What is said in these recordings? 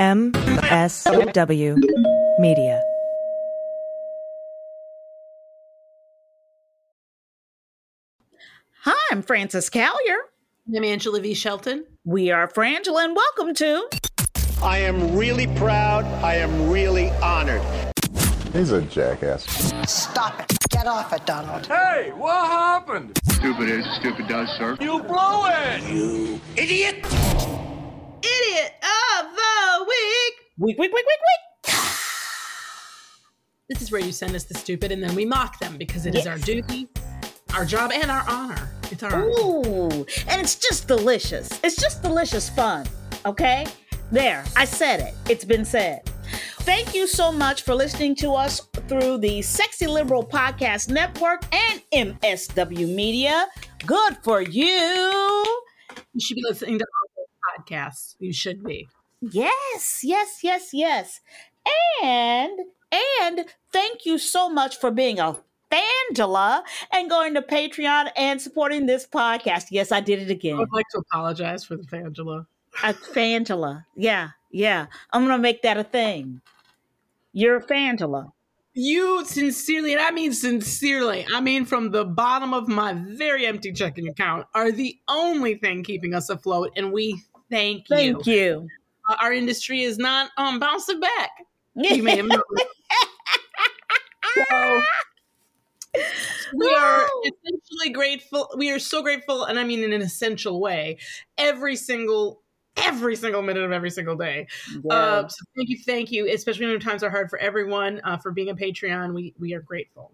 MSW Media. Hi, I'm Frances Callier. I'm Angela V. Shelton. We are Frangela, and welcome to. I am really proud. I am really honored. He's a jackass. Stop it. Get off it, Donald. Hey, what happened? Stupid is, stupid does, sir. You blow it! You idiot! Idiot of the week! Week, week, week, week, week. This is where you send us the stupid and then we mock them because it is our duty, our job, and our honor. It's our Ooh, and it's just delicious. It's just delicious fun. Okay? There, I said it. It's been said. Thank you so much for listening to us through the Sexy Liberal Podcast Network and MSW Media. Good for you. You should be listening to all those podcasts. You should be. Yes, yes, yes, yes. And and thank you so much for being a Fangela and going to Patreon and supporting this podcast. Yes, I did it again. I would like to apologize for the Fangela. A Fangela. Yeah, yeah. I'm gonna make that a thing. You're a Fangela. You sincerely, and I mean sincerely, I mean from the bottom of my very empty checking account, are the only thing keeping us afloat, and we thank you. Thank you. Uh, our industry is not um bouncing back. You may have noticed. So, we are essentially grateful. We are so grateful, and I mean in an essential way. Every single, every single minute of every single day. Uh, so thank you, thank you. Especially when times are hard for everyone. Uh, for being a Patreon, we we are grateful.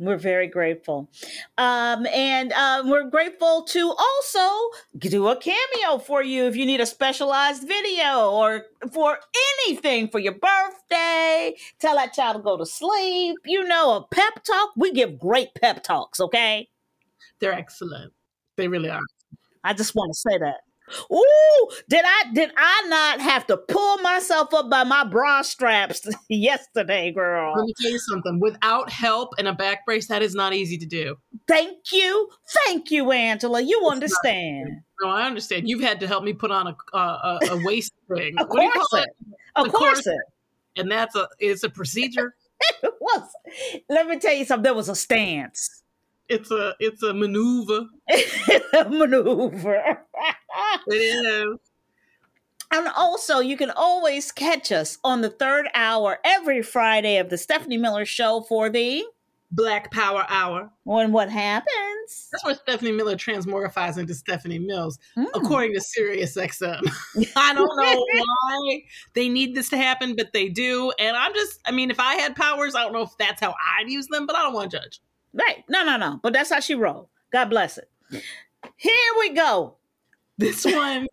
We're very grateful. Um, and um, we're grateful to also do a cameo for you if you need a specialized video or for anything for your birthday. Tell that child to go to sleep. You know, a pep talk. We give great pep talks, okay? They're excellent. They really are. I just want to say that. Ooh, did I did I not have to pull myself up by my bra straps yesterday, girl? Let me tell you something. Without help and a back brace, that is not easy to do. Thank you. Thank you, Angela. You understand. No, I understand. You've had to help me put on a a, a, a waist thing. A What do you call corset. it? Course corset. And that's a it's a procedure. it was. Let me tell you something. There was a stance. It's a it's a maneuver. maneuver. It is. and also, you can always catch us on the third hour every Friday of the Stephanie Miller Show for the Black Power Hour. when what happens. That's where Stephanie Miller transmorphies into Stephanie Mills, Mm. according to Sirius XM. I don't know why they need this to happen, but they do. And I'm just, I mean, if I had powers, I don't know if that's how I'd use them, but I don't want to judge. Right. No, no, no. But that's how she rolled. God bless it. Here we go. This one,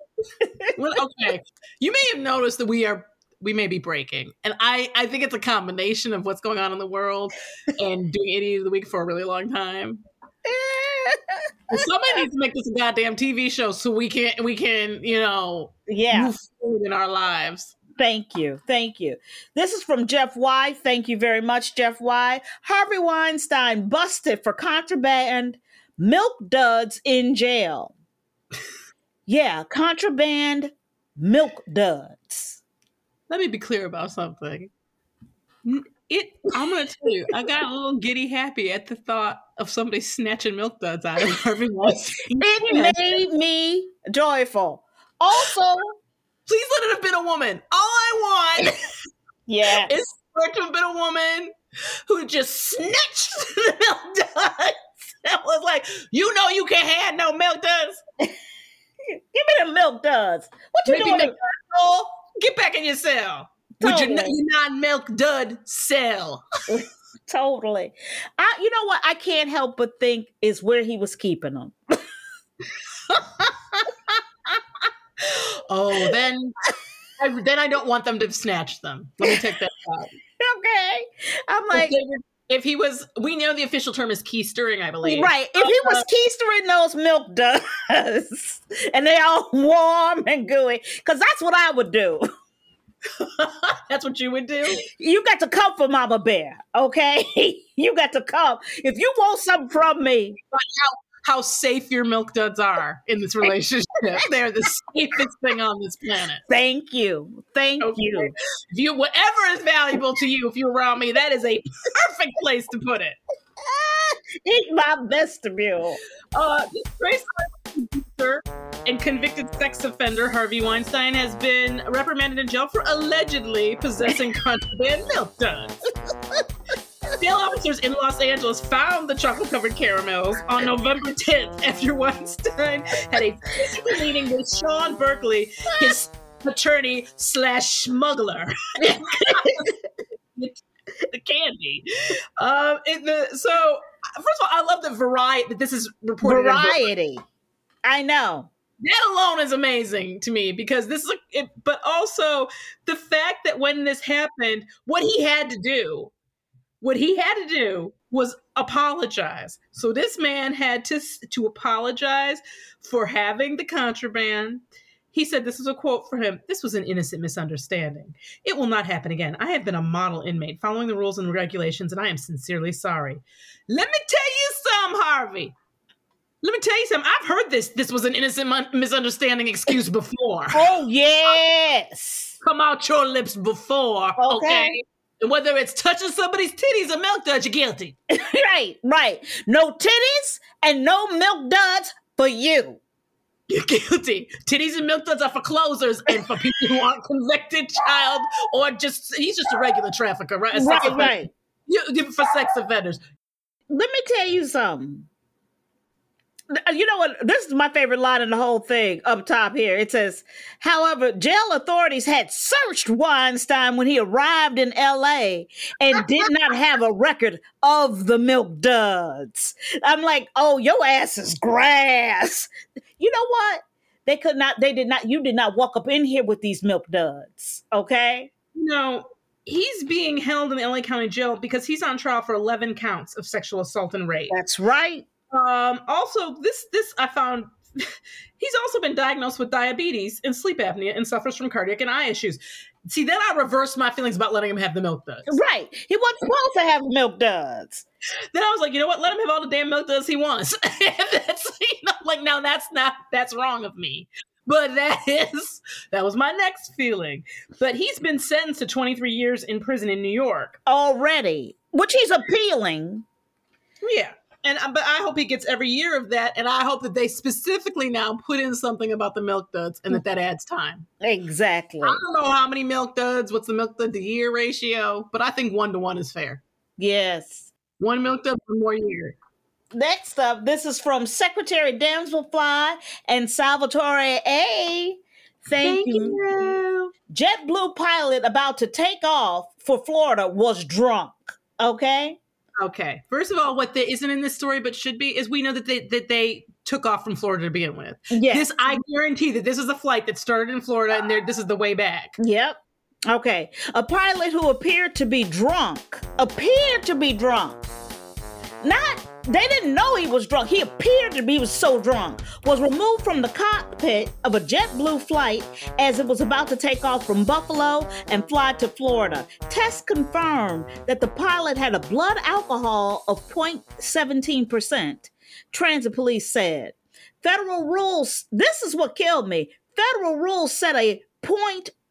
well, okay. You may have noticed that we are, we may be breaking. And I, I think it's a combination of what's going on in the world and doing Idiot of the Week for a really long time. Somebody needs to make this a goddamn TV show so we can, we can, you know, yeah. move forward in our lives. Thank you. Thank you. This is from Jeff Y. Thank you very much, Jeff Y. Harvey Weinstein busted for contraband milk duds in jail. Yeah, contraband milk duds. Let me be clear about something. It, I'm gonna tell you, I got a little giddy happy at the thought of somebody snatching milk duds out of Harvey Weinstein. It made me joyful. Also, Please let it have been a woman. All I want yeah, is for it to have been a woman who just snatched the milk duds. That was like, you know, you can't have no milk duds. Give me the milk duds. What you Maybe doing? get back in your cell. With your, Totally. your non-milk dud cell. Totally. I, you know what? I can't help but think is where he was keeping them. Oh, then, I, then I don't want them to snatch them. Let me take that out. Okay. I'm like, if he was, we know the official term is keistering, I believe. right. If he was uh, keistering those milk duds and they all warm and gooey, because that's what I would do. That's what you would do. You got to come for Mama Bear, okay? you got to come. If you want something from me, how safe your milk duds are in this relationship. They're the safest thing on this planet. Thank you. Thank Okay. you. If you whatever is valuable to you, if you're around me, that is a perfect place to put it. Eat my vestibule. Uh, producer and convicted sex offender Harvey Weinstein has been reprimanded in jail for allegedly possessing contraband milk duds. Jail officers in Los Angeles found the chocolate covered caramels on November 10th after Weinstein had a physical meeting with Sean Berkeley, his attorney slash smuggler. the candy. Um, it, the, so, first of all, I love the variety that this is reported. Variety. I know. that alone is amazing to me because this is a, it, but also the fact that when this happened what he had to do what he had to do was apologize so this man had to to apologize for having the contraband he said this is a quote for him this was an innocent misunderstanding it will not happen again i have been a model inmate following the rules and regulations and i am sincerely sorry let me tell you some harvey let me tell you something. I've heard this. This was an innocent mon- misunderstanding excuse before. Oh yes. Come out your lips before, okay? Okay. And whether it's touching somebody's titties or milk duds, you're guilty. right, right. No titties and no milk duds for you. You're guilty. Titties and milk duds are for closers and for people who aren't convicted child or just he's just a regular trafficker, right? Right, right. You- for sex offenders. Let me tell you something. You know what? This is my favorite line in the whole thing up top here. It says, however, jail authorities had searched Weinstein when he arrived in LA and did not have a record of the milk duds. I'm like, oh, your ass is grass. You know what? They could not, they did not, you did not walk up in here with these milk duds. Okay. No, he's being held in the LA County Jail because he's on trial for 11 counts of sexual assault and rape. That's right. Um, also, this this I found he's also been diagnosed with diabetes and sleep apnea and suffers from cardiac and eye issues. See, then I reversed my feelings about letting him have the milk duds. Right. He wasn't supposed to have milk duds. Then I was like, you know what? Let him have all the damn milk duds he wants. that's you know, like now that's not that's wrong of me. But that is that was my next feeling. But he's been sentenced to 23 years in prison in New York. already, which he's appealing. Yeah. And uh, but I hope he gets every year of that, and I hope that they specifically now put in something about the milk duds, and that that adds time. Exactly. I don't know how many milk duds, what's the milk dud to year ratio, but I think one to one is fair. Yes. One milk dud for more year. Next up, this is from Secretary Damselfly and Salvatore A. Thank, you. JetBlue pilot about to take off for Florida was drunk. Okay. Okay. First of all, what there isn't in this story but should be is we know that they that they took off from Florida to begin with. Yes. This I guarantee that this is a flight that started in Florida and they're- this is the way back. Yep. Okay. A pilot who appeared to be drunk, appeared to be drunk. Not, they didn't know he was drunk. He appeared to be was so drunk. Was removed from the cockpit of a JetBlue flight as it was about to take off from Buffalo and fly to Florida. Tests confirmed that the pilot had a blood alcohol of 0.17%. Transit police said. Federal rules, this is what killed me. Federal rules set a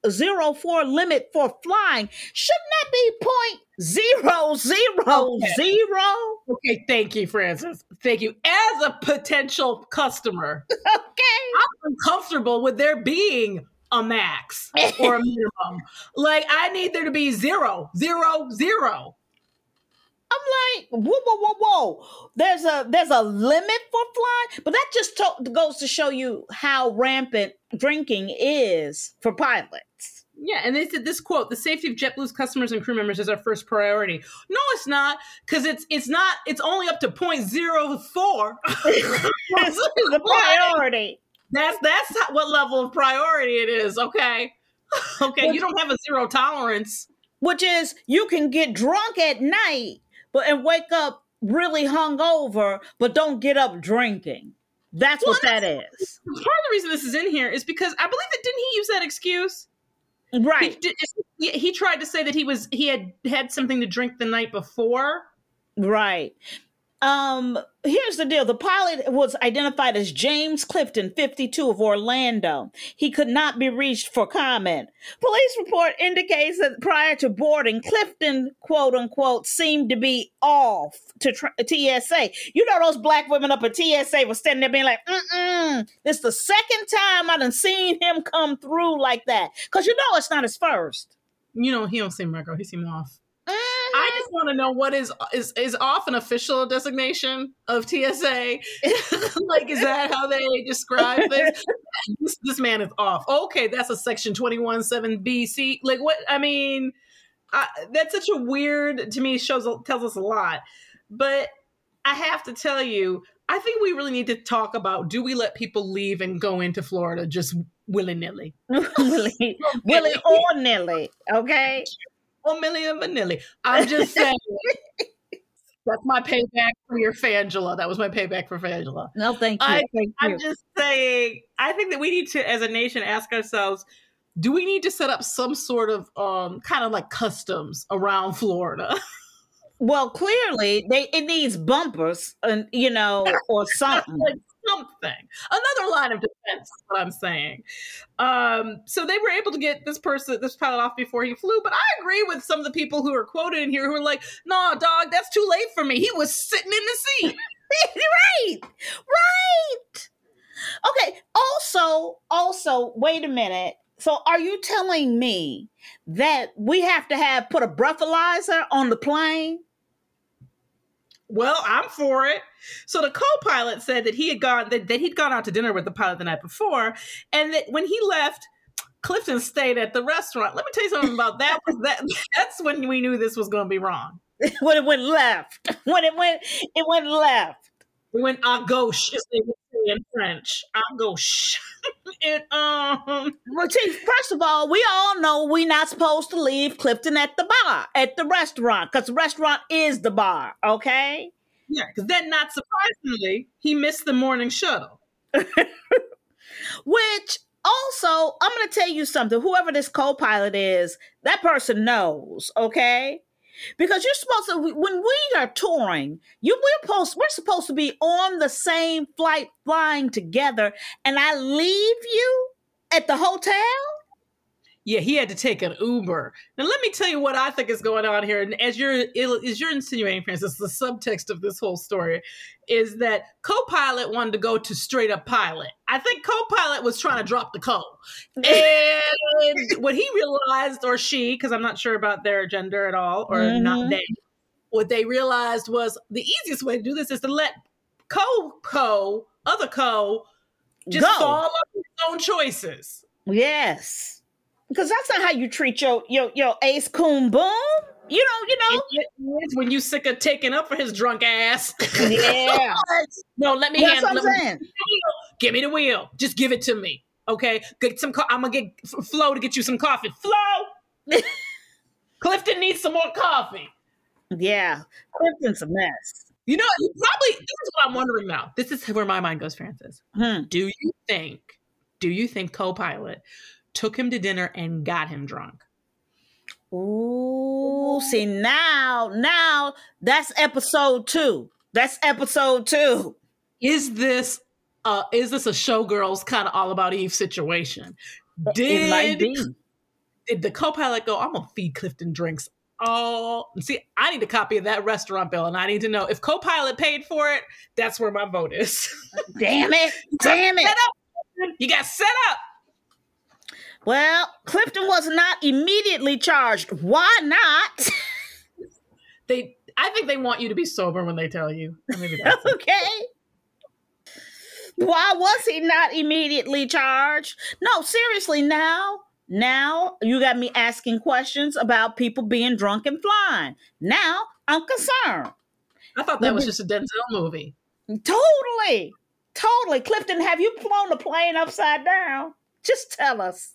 0.04 limit for flying. Shouldn't that be 0.000? Okay, thank you, Frances. Thank you. As a potential customer, Okay. I'm uncomfortable with there being a max or a minimum. like I need there to be zero, zero, zero. I'm like, whoa, whoa, whoa, whoa. There's a there's a limit for flying, but that just to- goes to show you how rampant drinking is for pilots. Yeah, and they said this quote: "The safety of JetBlue's customers and crew members is our first priority." No, it's not, because it's it's not. It's only up to point zero four. A priority. That's that's how- what level of priority it is. Okay, okay, you don't have a zero tolerance. which is you can get drunk at night but and wake up really hungover but don't get up drinking that's what that is Part of the reason this is in here is because I believe that didn't he use that excuse? He, right did, he, he tried to say that he was he had had something to drink the night before. right Um, here's the deal. The pilot was identified as James Clifton, 52 of Orlando. He could not be reached for comment. Police report indicates that prior to boarding, Clifton, quote unquote, seemed to be off to tr- TSA. You know, those black women up at TSA were standing there being like, mm-mm. This the second time I done seen him come through like that. Because you know it's not his first. You know, he don't seem regular. He seemed off. I Mhm. just want to know what is is is off an official designation of TSA? like, is that how they describe this? this? This man is off. Okay, that's a section twenty one seven BC. Like, what? I mean, I, that's such a weird to me. Shows tells us a lot, but I have to tell you, I think we really need to talk about: Do we let people leave and go into Florida just willy nilly? Willy, Willy or nilly, okay? Or Milli and Vanilli. I'm just saying. That's my payback for your Fangela. That was my payback for Fangela. No, thank you. I, thank I'm just saying, I think that we need to, as a nation, ask ourselves do we need to set up some sort of um, kind of like customs around Florida? well, clearly, they it needs bumpers, and you know, or something. like something. Another line of defense is what I'm saying. Um, so they were able to get this person, this pilot off before he flew. But I agree with some of the people who are quoted in here who are like, nah, dog, that's too late for me. He was sitting in the seat. right, right. Okay. Also, also, wait a minute. So, are you telling me that we have to have put a breathalyzer on the plane? Well, I'm for it. So the co-pilot said that he had gone that, that he'd gone out to dinner with the pilot the night before, and that when he left, Clifton stayed at the restaurant. Let me tell you something about that. Was that that's when we knew this was going to be wrong. when it went left, when it went, it went left. We went ah, gauche, they would say in French. À gauche. it um. Well, see, first of all, we all know we're not supposed to leave Clifton at the bar, at the restaurant, because the restaurant is the bar, okay? Yeah, because then, not surprisingly, he missed the morning shuttle. Which also, I'm going to tell you something. Whoever this co pilot is, that person knows, okay? Because you're supposed to, when we are touring, you we're supposed we're supposed to be on the same flight, flying together, and I leave you at the hotel. Yeah, he had to take an Uber. Now, let me tell you what I think is going on here. And as you're as you're insinuating, Frances, the subtext of this whole story is that co-pilot wanted to go to straight up pilot. I think co-pilot was trying to drop the co, and what he realized, or she, because I'm not sure about their gender at all, or not Mhm. they, what they realized was the easiest way to do this is to let co co other co just Go. fall up his own choices. Yes. Because that's not how you treat your your your ace coon boom. You know, you know. It is when you sick of taking up for his drunk ass. Yeah. no, let me That's handle what I'm me- saying. Give me the wheel. Just give it to me. Okay. Get some. Co- I'm gonna get Flo to get you some coffee. Flo. Clifton needs some more coffee. Yeah. Clifton's a mess. You know, you probably. This is what I'm wondering now. This is where my mind goes, Frances. Hmm. Do you think? Do you think co-pilot took him to dinner and got him drunk? Ooh, see now, now that's episode two. That's episode two. Is this? Uh, is this a showgirls kind of all about Eve situation? Did it might be. did the co-pilot go i'm gonna feed clifton drinks all see i need a copy of that restaurant bill and i need to know if co-pilot paid for it that's where my vote is Damn it. Damn it. you got set up Well, Clifton was not immediately charged. Why not? they i think they want you to be sober when they tell you Or maybe that's it. okay. Why was he not immediately charged? No, seriously, now, now you got me asking questions about people being drunk and flying. Now I'm concerned. i thought that was just a denzel movie Totally. Totally. Clifton, have you flown a plane upside down? Just tell us.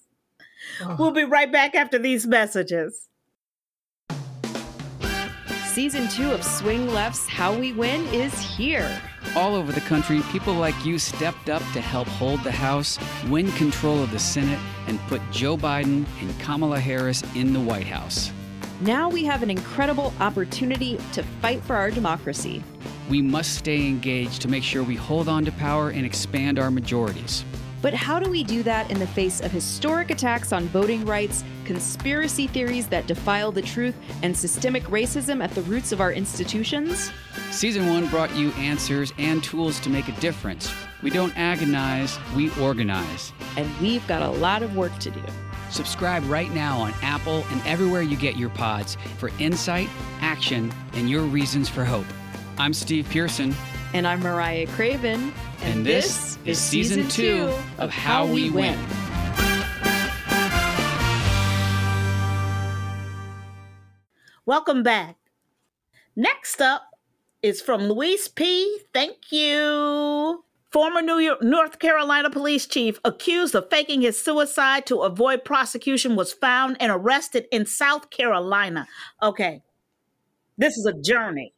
We'll be right back after these messages. Season two of Swing Left's How We Win is here. All over the country, people like you stepped up to help hold the House, win control of the Senate, and put Joe Biden and Kamala Harris in the White House. Now we have an incredible opportunity to fight for our democracy. we must stay engaged to make sure we hold on to power and expand our majorities. But how do we do that in the face of historic attacks on voting rights, conspiracy theories that defile the truth, and systemic racism at the roots of our institutions? Season 1 brought you answers and tools to make a difference. We don't agonize, we organize. And we've got a lot of work to do. Subscribe right now on Apple and everywhere you get your pods for insight, action, and your reasons for hope. I'm Steve Pearson. And I'm Mariah Craven. And, and this, this, is season, two of How, We Win. win. Welcome back. Next up is from Luis P. Thank you. Former New York, North Carolina police chief accused of faking his suicide to avoid prosecution was found and arrested in South Carolina. Okay, this is a journey.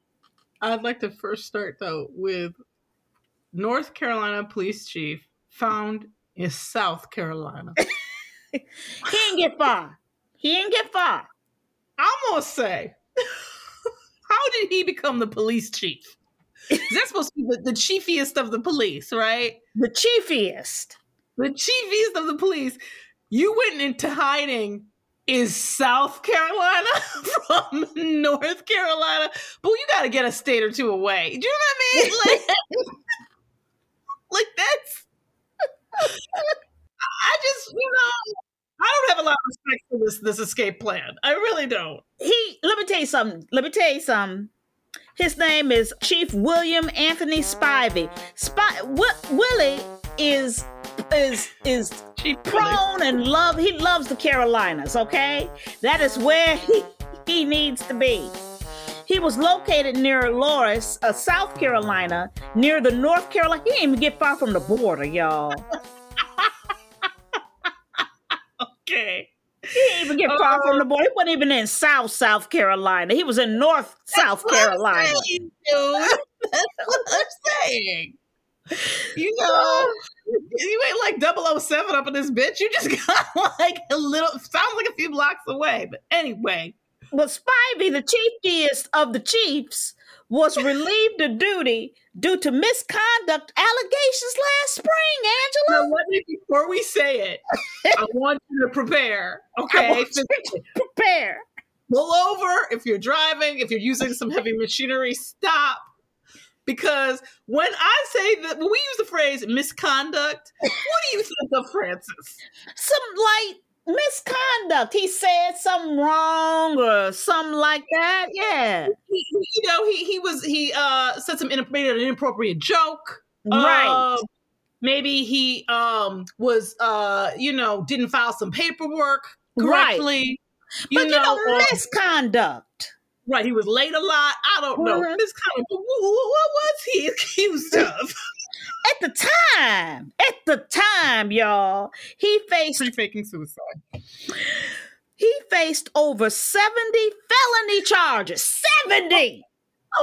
I'd like to first start though with North Carolina police chief found in South Carolina. he didn't get far. He didn't get far. I'm gonna say, how did he become the police chief? That's supposed to be the, the chiefiest of the police, right? The chiefiest. The chiefiest of the police. You went into hiding is South Carolina from North Carolina. But you got to get a state or two away. Do you know what I mean? Like, like that's. I just, you know, I don't have a lot of respect for this this escape plan. I really don't. He. Let me tell you something. Let me tell you something. His name is Chief William Anthony Spivey. Spy. Willie is is is prone and love. He loves the Carolinas. Okay, that is where he he needs to be. He was located near Loris, uh, South Carolina, near the North Carolina. He didn't even get far from the border, y'all. okay. He didn't even get far uh, from the border. He wasn't even in South South Carolina. He was in North South Carolina. Saying, That's what I'm saying. You know, you ain't like 007 up in this bitch. You just got like a little, sounds like a few blocks away. But anyway. But Spivey, the chiefiest of the chiefs, was relieved of duty due to misconduct allegations last spring, Angela. Now, let me, before we say it, I want you to prepare. Okay. prepare. Pull over if you're driving, if you're using some heavy machinery, stop because when I say that, when we use the phrase misconduct, what do you think of Frances? Some light misconduct. He said something wrong or something like that. Yeah. He, you know, he he was he uh said some made an inappropriate joke. Right. Uh, maybe he um was uh you know didn't file some paperwork correctly. Right. You but know, you know misconduct. Right, he was late a lot. I don't know. Mm-hmm. This kind of what, what was he accused of? at the time, at the time, y'all, he faced pre-faking suicide. He faced over seventy felony charges. Seventy.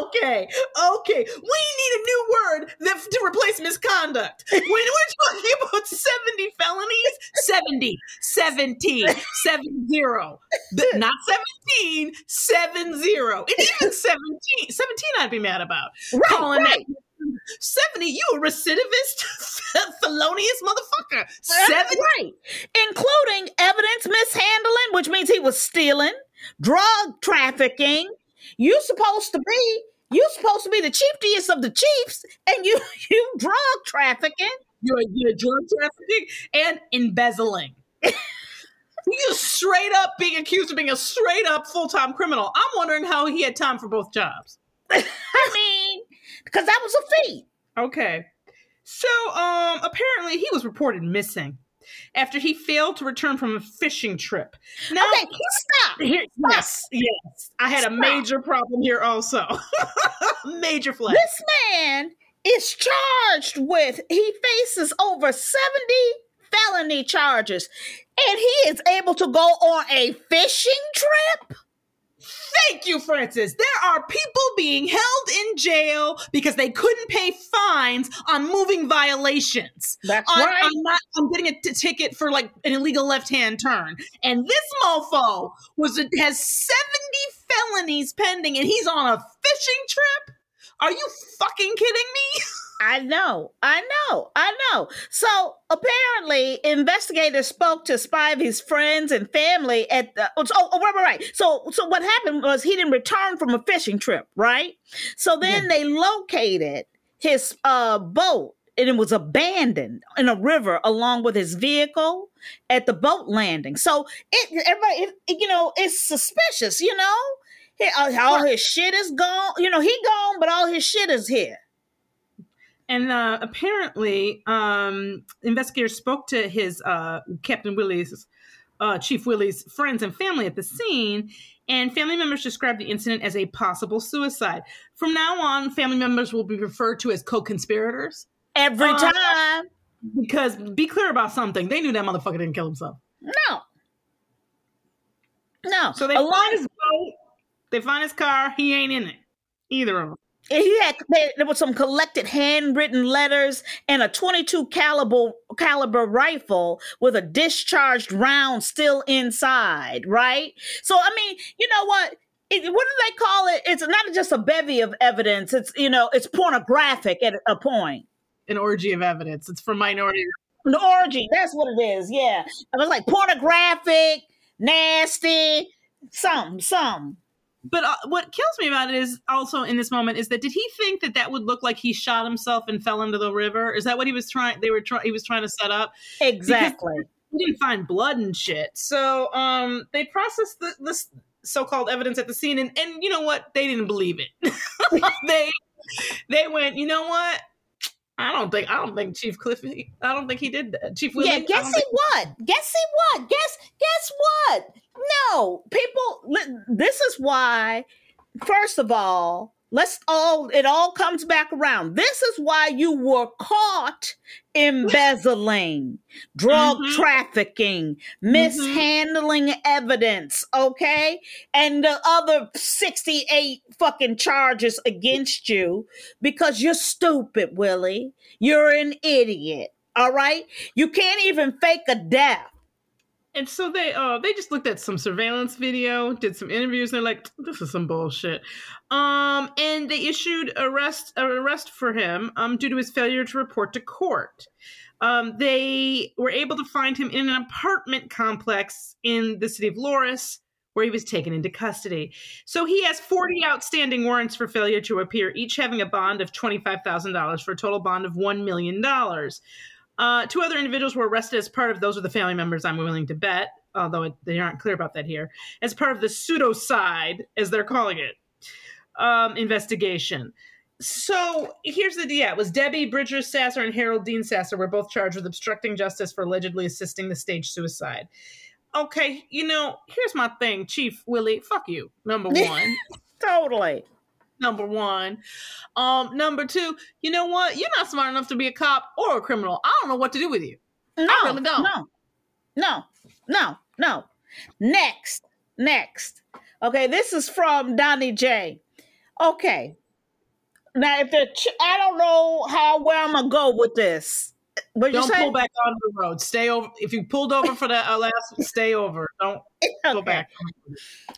Okay, okay. We need a new word that, to replace misconduct. When we're talking about 70 felonies, 70, 17, 70. Not 17, 70. And even 17, 17 I'd be mad about. Right, Calling right. that 70, you a recidivist, felonious motherfucker. 70. Right. Including evidence mishandling, which means he was stealing, drug trafficking, you supposed to be you supposed to be the chiefest of the chiefs, and you you drug trafficking. You're you're drug trafficking and embezzling. He's straight up being accused of being a straight up full time criminal. I'm wondering how he had time for both jobs. I mean, because that was a feat. Okay. So, um, apparently he was reported missing after he failed to return from a fishing trip. Now, okay, stop. Here, stop. Yes, yes. I had stop. a major problem here also. major flag. This man is charged with, he faces over 70 felony charges, and he is able to go on a fishing trip? Thank you, Frances. There are people being held in jail because they couldn't pay fines on moving violations. That's on, right. I'm, not, I'm getting a t- ticket for like an illegal left-hand turn, and this mofo was has 70 felonies pending, and he's on a fishing trip. Are you fucking kidding me? I know, I know, I know. So apparently, investigators spoke to Spivey's friends and family at the. Oh, oh, right, right, right. So, so what happened was he didn't return from a fishing trip, right? So then they located his uh, boat, and it was abandoned in a river along with his vehicle at the boat landing. So it, everybody, it, you know, it's suspicious, you know. Uh, all his shit is gone. You know, he gone, but all his shit is here. And uh, apparently, um, investigators spoke to his uh, Captain Willie's, uh, Chief Willie's friends and family at the scene, and family members described the incident as a possible suicide. From now on, family members will be referred to as co-conspirators every Uh, time. because be clear about something. They knew that motherfucker didn't kill himself. No, no. So they find his boat, they find his car. He ain't in it. Either of them. He had there, was some collected handwritten letters and a 22 caliber caliber rifle with a discharged round still inside right? So i mean you know what? It, what do they call it? It's not just a bevy of evidence. It's you know it's pornographic at a point. An orgy of evidence. It's for minority. an orgy. That's what it is. Yeah. It was like pornographic nasty some some But uh, what kills me about it is also in this moment is that did he think that that would look like he shot himself and fell into the river? Is that what he was trying? They were trying. He was trying to set up. exactly He didn't find blood and shit. So um, they processed the, this so-called evidence at the scene, and and you know what? They didn't believe it. they they went. You know what? I don't think I don't think Chief Cliffy. I don't think he did that. Chief Willie. Yeah, guess he think- what? Guess he what? Guess guess what? No, people. li- This is why. First of all, let's all. It all comes back around. This is why you were caught embezzling, drug Mhm. trafficking, mishandling evidence. Okay, and the other sixty-eight fucking charges against you because you're stupid, Willie. You're an idiot. All right? You can't even fake a death. And so they uh they just looked at some surveillance video, did some interviews, and they're like, this is some bullshit. Um, and they issued arrest an arrest for him um due to his failure to report to court. Um, they were able to find him in an apartment complex in the city of Loris, where he was taken into custody. So he has 40 outstanding warrants for failure to appear, each having a bond of $25,000 for a total bond of $1 million. Uh, two other individuals were arrested as part of those are the family members I'm willing to bet, although it, they aren't clear about that here, as part of the pseudocide, as they're calling it, um, investigation. So here's the deal: it was Debbie Bridger Sasser and Harold Dean Sasser were both charged with obstructing justice for allegedly assisting the staged suicide. Okay, you know, here's my thing, Chief Willie. Fuck you. Number one. Totally. Number one. Um, number two, you know what? You're not smart enough to be a cop or a criminal. I don't know what to do with you. No, really don't. No, no, no, no. Next, next. Okay, this is from Donnie J. Okay. Now, if the ch- I don't know how where I'm gonna go with this. What Don't pull back on the road. Stay over. If you pulled over for that uh, last, stay over. Don't go back.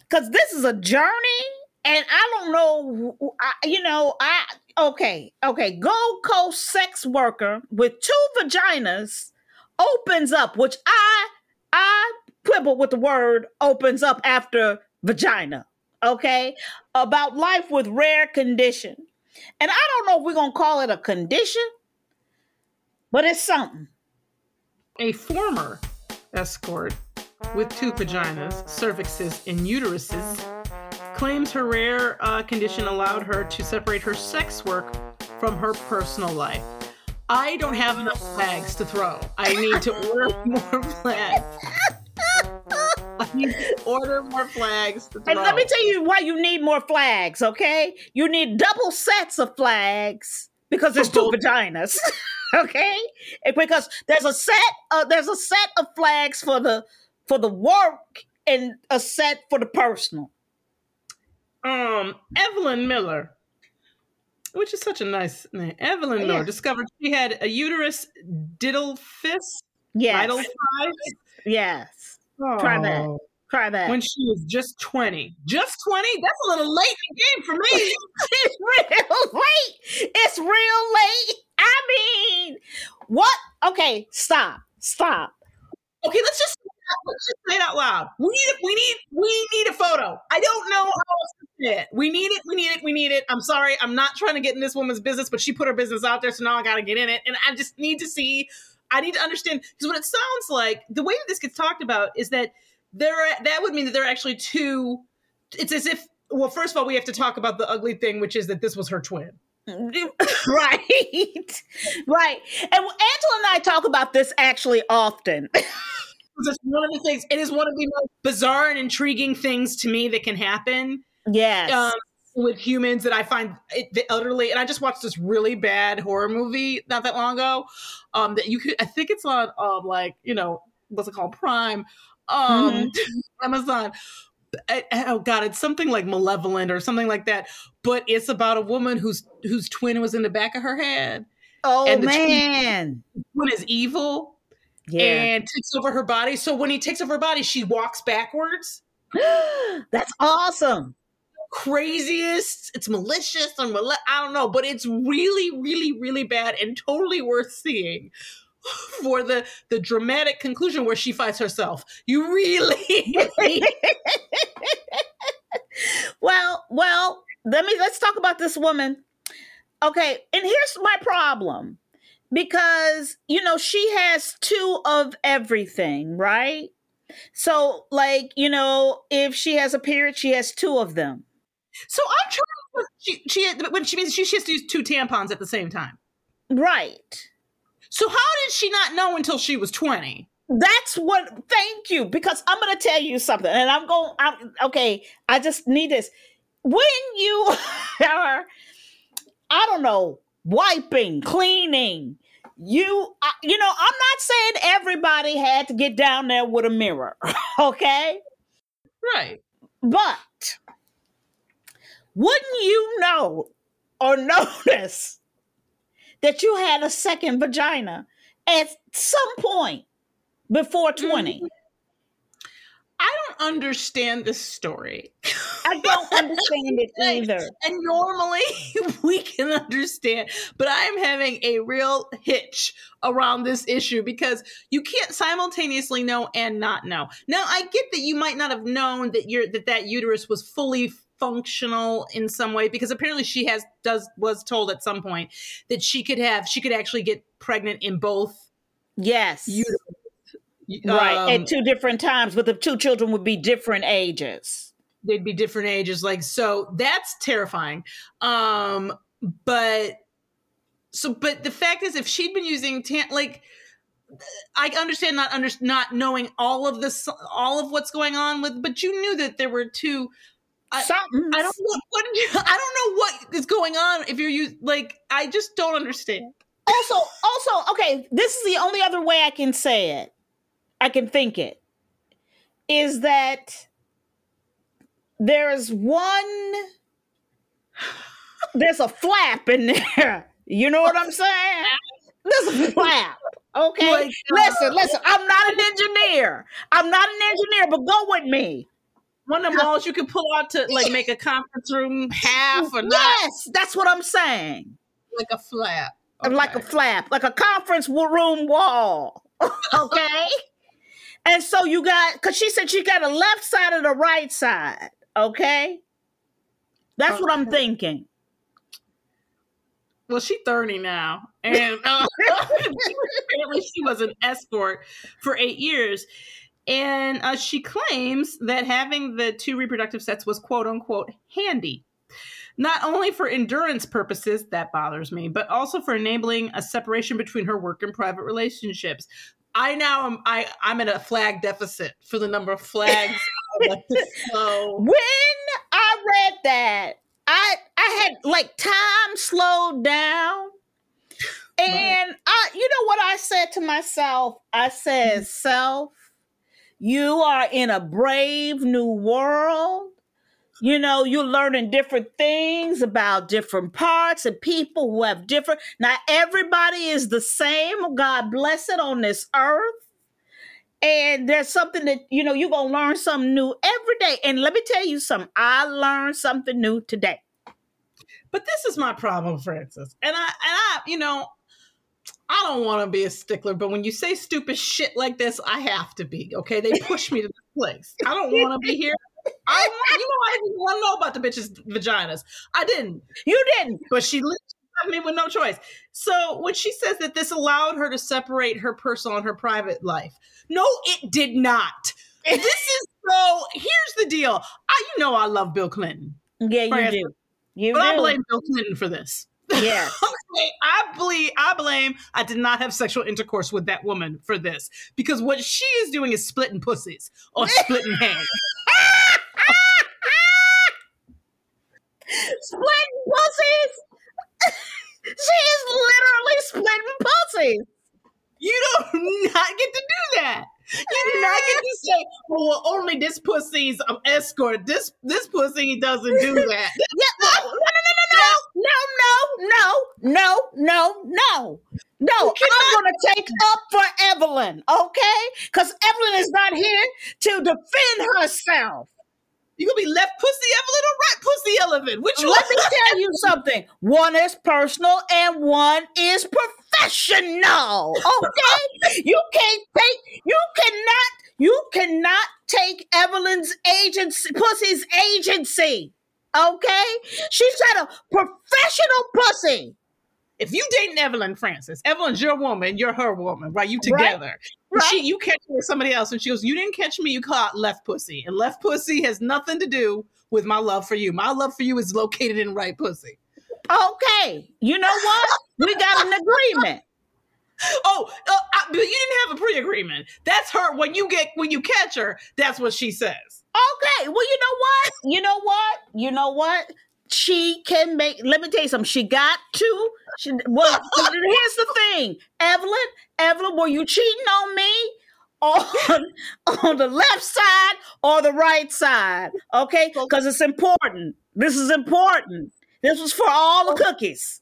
because this is a journey and i don't know I, you know i okay okay gold coast sex worker with two vaginas opens up which i i quibble with the word opens up after vagina okay about life with rare condition. And i don't know if we're gonna call it a condition but it's something. A former escort with two vaginas, cervixes, and uteruses claims her rare uh, condition allowed her to separate her sex work from her personal life. I don't have enough flags to throw. I need to order more flags. I need to order more flags to throw. And let me tell you why you need more flags, okay? You need double sets of flags because there's two vaginas. okay? And Because there's a set uh, there's a set of flags for the for the work and a set for the personal. Um, Evelyn Miller, which is such a nice name. Evelyn Miller Yeah. discovered she had a uterus didelphys. Yes. Diddle size. Yes. Try that. Oh. Try that. when she was just 20. Just 20? That's a little late in the game for me. it's real late. It's real late. I mean, what? Okay, stop. Stop. Okay, let's just just say it out loud. We need we need we need a photo. I don't know how else to say it. We need it. We need it. We need it. I'm sorry. I'm not trying to get in this woman's business, but she put her business out there, so now I got to get in it, and I just need to see. I need to understand because what it sounds like, the way that this gets talked about is that there are, that would mean that there are actually two. It's as if well, first of all, we have to talk about the ugly thing, which is that this was her twin. right. right. And Angela and I talk about this actually often. It's one of the things. It is one of the most bizarre and intriguing things to me that can happen. Yes. Um, with humans that I find it, the elderly, and I just watched this really bad horror movie not that long ago. Um, that you could, I think it's on, um, like you know, what's it called, Prime, um, Mhm. Amazon. I- oh God, it's something like Malevolent or something like that. But it's about a woman whose whose twin was in the back of her head. oh and the twin- man. Twin is evil Yeah. and takes over her body. So when he takes over her body, she walks backwards. That's awesome. craziest. It's malicious and male- I don't know, but it's really, really, really bad and totally worth seeing for the the dramatic conclusion where she fights herself. You really, well, well, let me let's talk about this woman. Okay, and here's my problem. Because, you know, she has two of everything, right? So, like, you know, if she has a period, she has two of them. so I'm trying. To, she she when she means she, she has to use two tampons at the same time. Right. So how did she not know until she was twenty? That's what. Thank you, because I'm going to tell you something, and I'm going. I'm okay. I just need this. When you are, I don't know, wiping, cleaning, you, I- you know, I'm not saying everybody had to get down there with a mirror, okay? Right. But wouldn't you know or notice that you had a second vagina at some point before 20? I understand this story. I don't understand it either. And normally we can understand, but I'm having a real hitch around this issue because you can't simultaneously know and not know. Now, I get that you might not have known that your that that uterus was fully functional in some way because apparently she has does was told at some point that she could have she could actually get pregnant in both Yes. uterus. Right. Um, at two different times, but the two children would be different ages. they'd be different ages like so that's terrifying um but so but the fact is if she'd been using tan like i understand not under not knowing all of this all of what's going on with but you knew that there were two I- Something. i don't know what i don't know what is going on if you're you like i just don't understand also, also, okay, this is the only other way I can say it. I can think it. Is that there's one there's a flap in there. You know what I'm saying? There's a flap. Okay. Like, listen, uh, listen. I'm not an engineer. I'm not an engineer, but go with me. one of the walls you can pull out to like make a conference room half or not Yes, that's what I'm saying. like a flap like a flap, like a conference room wall. okay. And so you got, because she said she got a left side and a right side. Okay. That's what I'm thinking. well, she's 30 now. And uh, apparently she was an escort for eight years. And uh, she claims that having the two reproductive sets was quote unquote handy. Not only for endurance purposes, that bothers me, but also for enabling a separation between her work and private relationships. I now am I, I'm in a flag deficit for the number of flags I'd like to slow. When I read that, I I had like time slowed down. And I you know what I said to myself? I said, mm-hmm. self, you are in a brave new world. You know, you're learning different things about different parts and people who have different. Not everybody is the same. God bless it on this earth. and there's something that you know you're gonna learn something new every day. And let me tell you something. I learned something new today. But this is my problem, Frances. And I and I, you know, I don't want to be a stickler, but when you say stupid shit like this, I have to be. Okay, they push me to this place. I don't want to be here. I, you know, I didn't want to know about the bitches' vaginas. I didn't. You didn't. But she left me with no choice. So when she says that this allowed her to separate her personal and her private life, no, it did not. this is so. Here's the deal. I, you know, I love Bill Clinton. Yeah, you do. You but do. I blame Bill Clinton for this. Yeah. Okay, I believe I blame I did not have sexual intercourse with that woman for this because what she is doing is splitting pussies or splitting hands. Splitting pussies. she is literally splitting pussies. You do not get to do that. You do not get to say, "Oh, well, only this pussy's an escort. This this pussy doesn't do that." Yeah, no, no, no, no, no, no, no, no, no. I'm gonna take up for Evelyn, okay? Because Evelyn is not here to defend herself. You gonna be left pussy Evelyn or right pussy Evelyn? Which one? Let me tell you something. One is personal and one is professional. Okay? you can't take you cannot you cannot take Evelyn's agency pussy's agency. Okay? She's got a professional pussy. If you dating Evelyn Frances, Evelyn's your woman, you're her woman, right? You together. And She, you catch me with somebody else, and she goes, "You didn't catch me. You caught left pussy, and left pussy has nothing to do with my love for you. My love for you is located in right pussy." Okay. You know what? We got an agreement. Oh, uh, I, but you didn't have a pre-agreement. That's her. When you get when you catch her, that's what she says. Okay. Well, you know what? You know what? You know what? She can make. Let me tell you something. She got to. She, well, here's the thing, Evelyn. Evelyn, were you cheating on me on on the left side or the right side? Okay, because it's important. This is important. This was for all the cookies.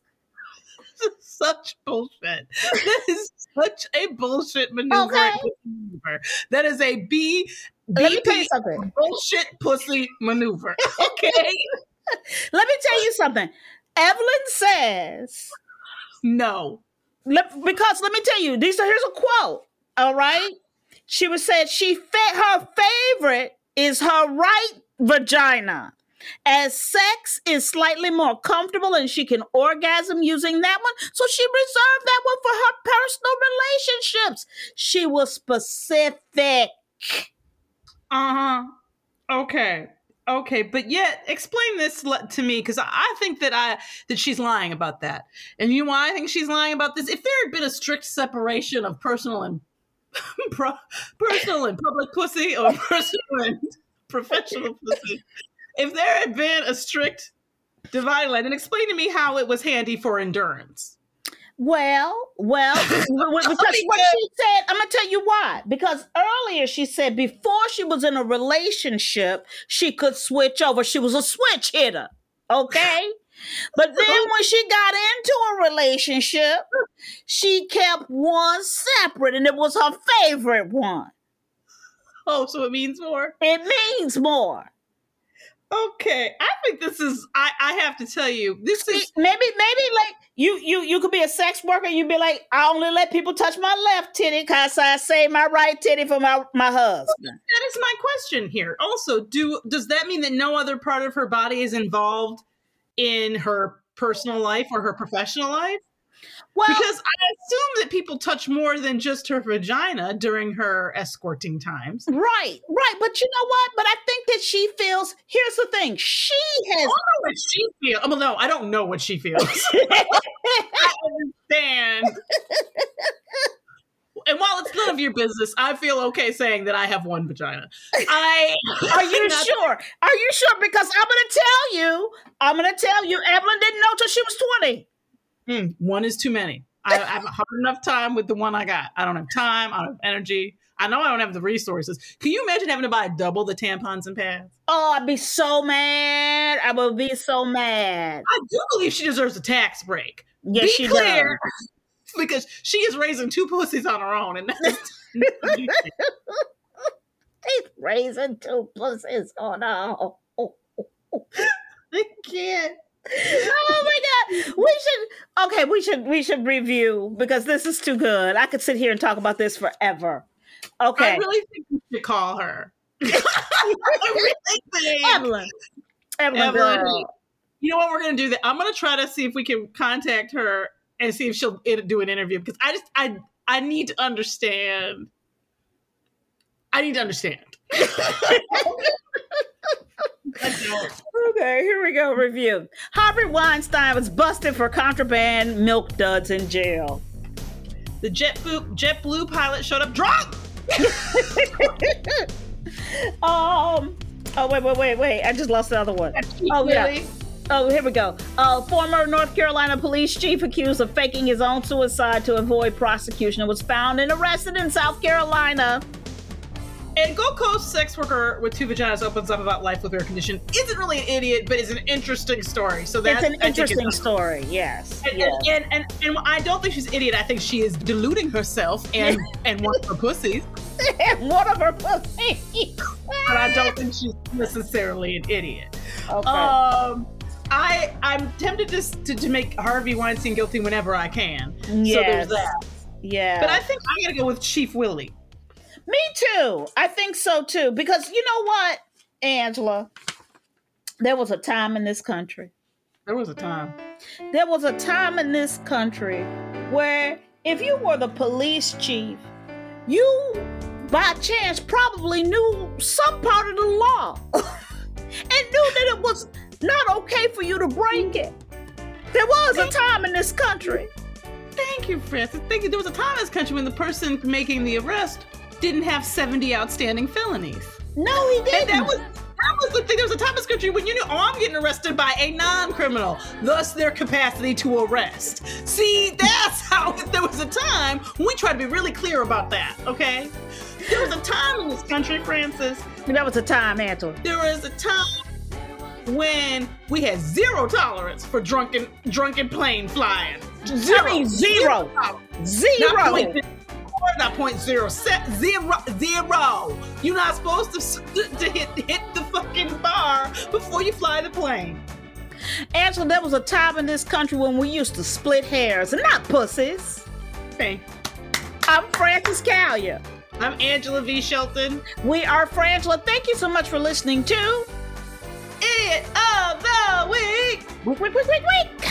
such bullshit. That is such a bullshit maneuver. Okay. That is a B Let me tell you something. bullshit pussy maneuver. Okay. Let me tell you something. Evelyn says no. let, because let me tell you, these are here's a quote. All right. She was said she her favorite is her right vagina. As sex is slightly more comfortable and she can orgasm using that one, so she reserved that one for her personal relationships. She was specific. Uh huh. Okay. Okay, but yet explain this to me because I think that I that she's lying about that. And you know why I think she's lying about this? If there had been a strict separation of personal and pro- personal and public pussy or personal and professional pussy, if there had been a strict divide line, then explain to me how it was handy for endurance. Well, well, because what she said, I'm gonna tell you why. Because earlier she said before she was in a relationship, she could switch over. She was a switch hitter. Okay. But then when she got into a relationship, she kept one separate and it was her favorite one. Oh, so it means more? It means more. Okay. I think this is I, I have to tell you, this is Maybe, maybe like you you you could be a sex worker, you'd be like, I only let people touch my left titty because I save my right titty for my, my husband. That is my question here. Also, do does that mean that no other part of her body is involved in her personal life or her professional life? Well, Because I assume that people touch more than just her vagina during her escorting times. Right, right. But you know what? But I think that she feels. Here's the thing: she has. I don't know what she feels. Oh, well, no, I don't know what she feels. I understand. And while it's none of your business, I feel okay saying that I have one vagina. I Are you sure? Are you sure? Because I'm going to tell you. I'm going to tell you. Evelyn didn't know till she was twenty. Mm, one is too many. I, I have hard enough time with the one I got. I don't have time. I don't have energy. I know I don't have the resources. Can you imagine having to buy double the tampons and pads? Oh, I'd be so mad. I would be so mad. I do believe she deserves a tax break. Yes, Be she clear, because she is raising two pussies on her own, and that's, He's raising two pussies. on her own. I can't. Oh my god. We should okay, we should we should review because this is too good. I could sit here and talk about this forever. Okay. I really think we should call her. I really think. Evelyn. Evelyn, Evelyn. You know what we're gonna do? That I'm gonna try to see if we can contact her and see if she'll do an interview because I just I I need to understand. I need to understand. Okay, here we go. Review. Harvey Weinstein was busted for contraband milk duds in jail. The JetBlue JetBlue pilot showed up drunk. Um. Oh wait, wait, wait, wait! I just lost the other one. Oh yeah. Really? Oh, here we go. Uh, former North Carolina police chief accused of faking his own suicide to avoid prosecution was found and arrested in South Carolina. And Gold Coast sex worker with two vaginas opens up about life with her condition. Isn't really an idiot, but is an interesting story. So that's an interesting story. Yes. And, yes. and, and, and, and I don't think she's an idiot. I think she is deluding herself and and wants her pussies. and one of her pussies. But I don't think she's necessarily an idiot. Okay. Um, I I'm tempted to, to to make Harvey Weinstein guilty whenever I can. So yes. there's that. Yeah. But I think I'm gonna go with Chief Willie. Me too. I think so too. Because you know what, Angela? There was a time in this country. There was a time. There was a time in this country where if you were the police chief, you by chance probably knew some part of the law and knew that it was not okay for you to break it. There was a time in this country. Thank you, Frances. Thank you. There was a time in this country when the person making the arrest didn't have 70 outstanding felonies. No, he didn't. And that was that was the thing. There was a time in this country when you knew, oh, I'm getting arrested by a non-criminal, thus their capacity to arrest. See, that's how there was a time when we tried to be really clear about that. Okay, there was a time in this country, Frances. that was a time, Angela. There was a time when we had zero tolerance for drunken drunken plane flying. I mean, zero. Not point zero, not point zero, set zero, zero. You're not supposed to, to hit hit the fucking bar before you fly the plane. Angela, there was a time in this country when we used to split hairs and not pussies. Okay, I'm Frances Callier. I'm Angela V. Shelton, We are Frangela. Thank you so much for listening to idiot of the week. Week, week, week, week, week.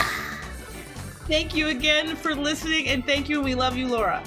Thank you again for listening, and thank you. We love you, Laura.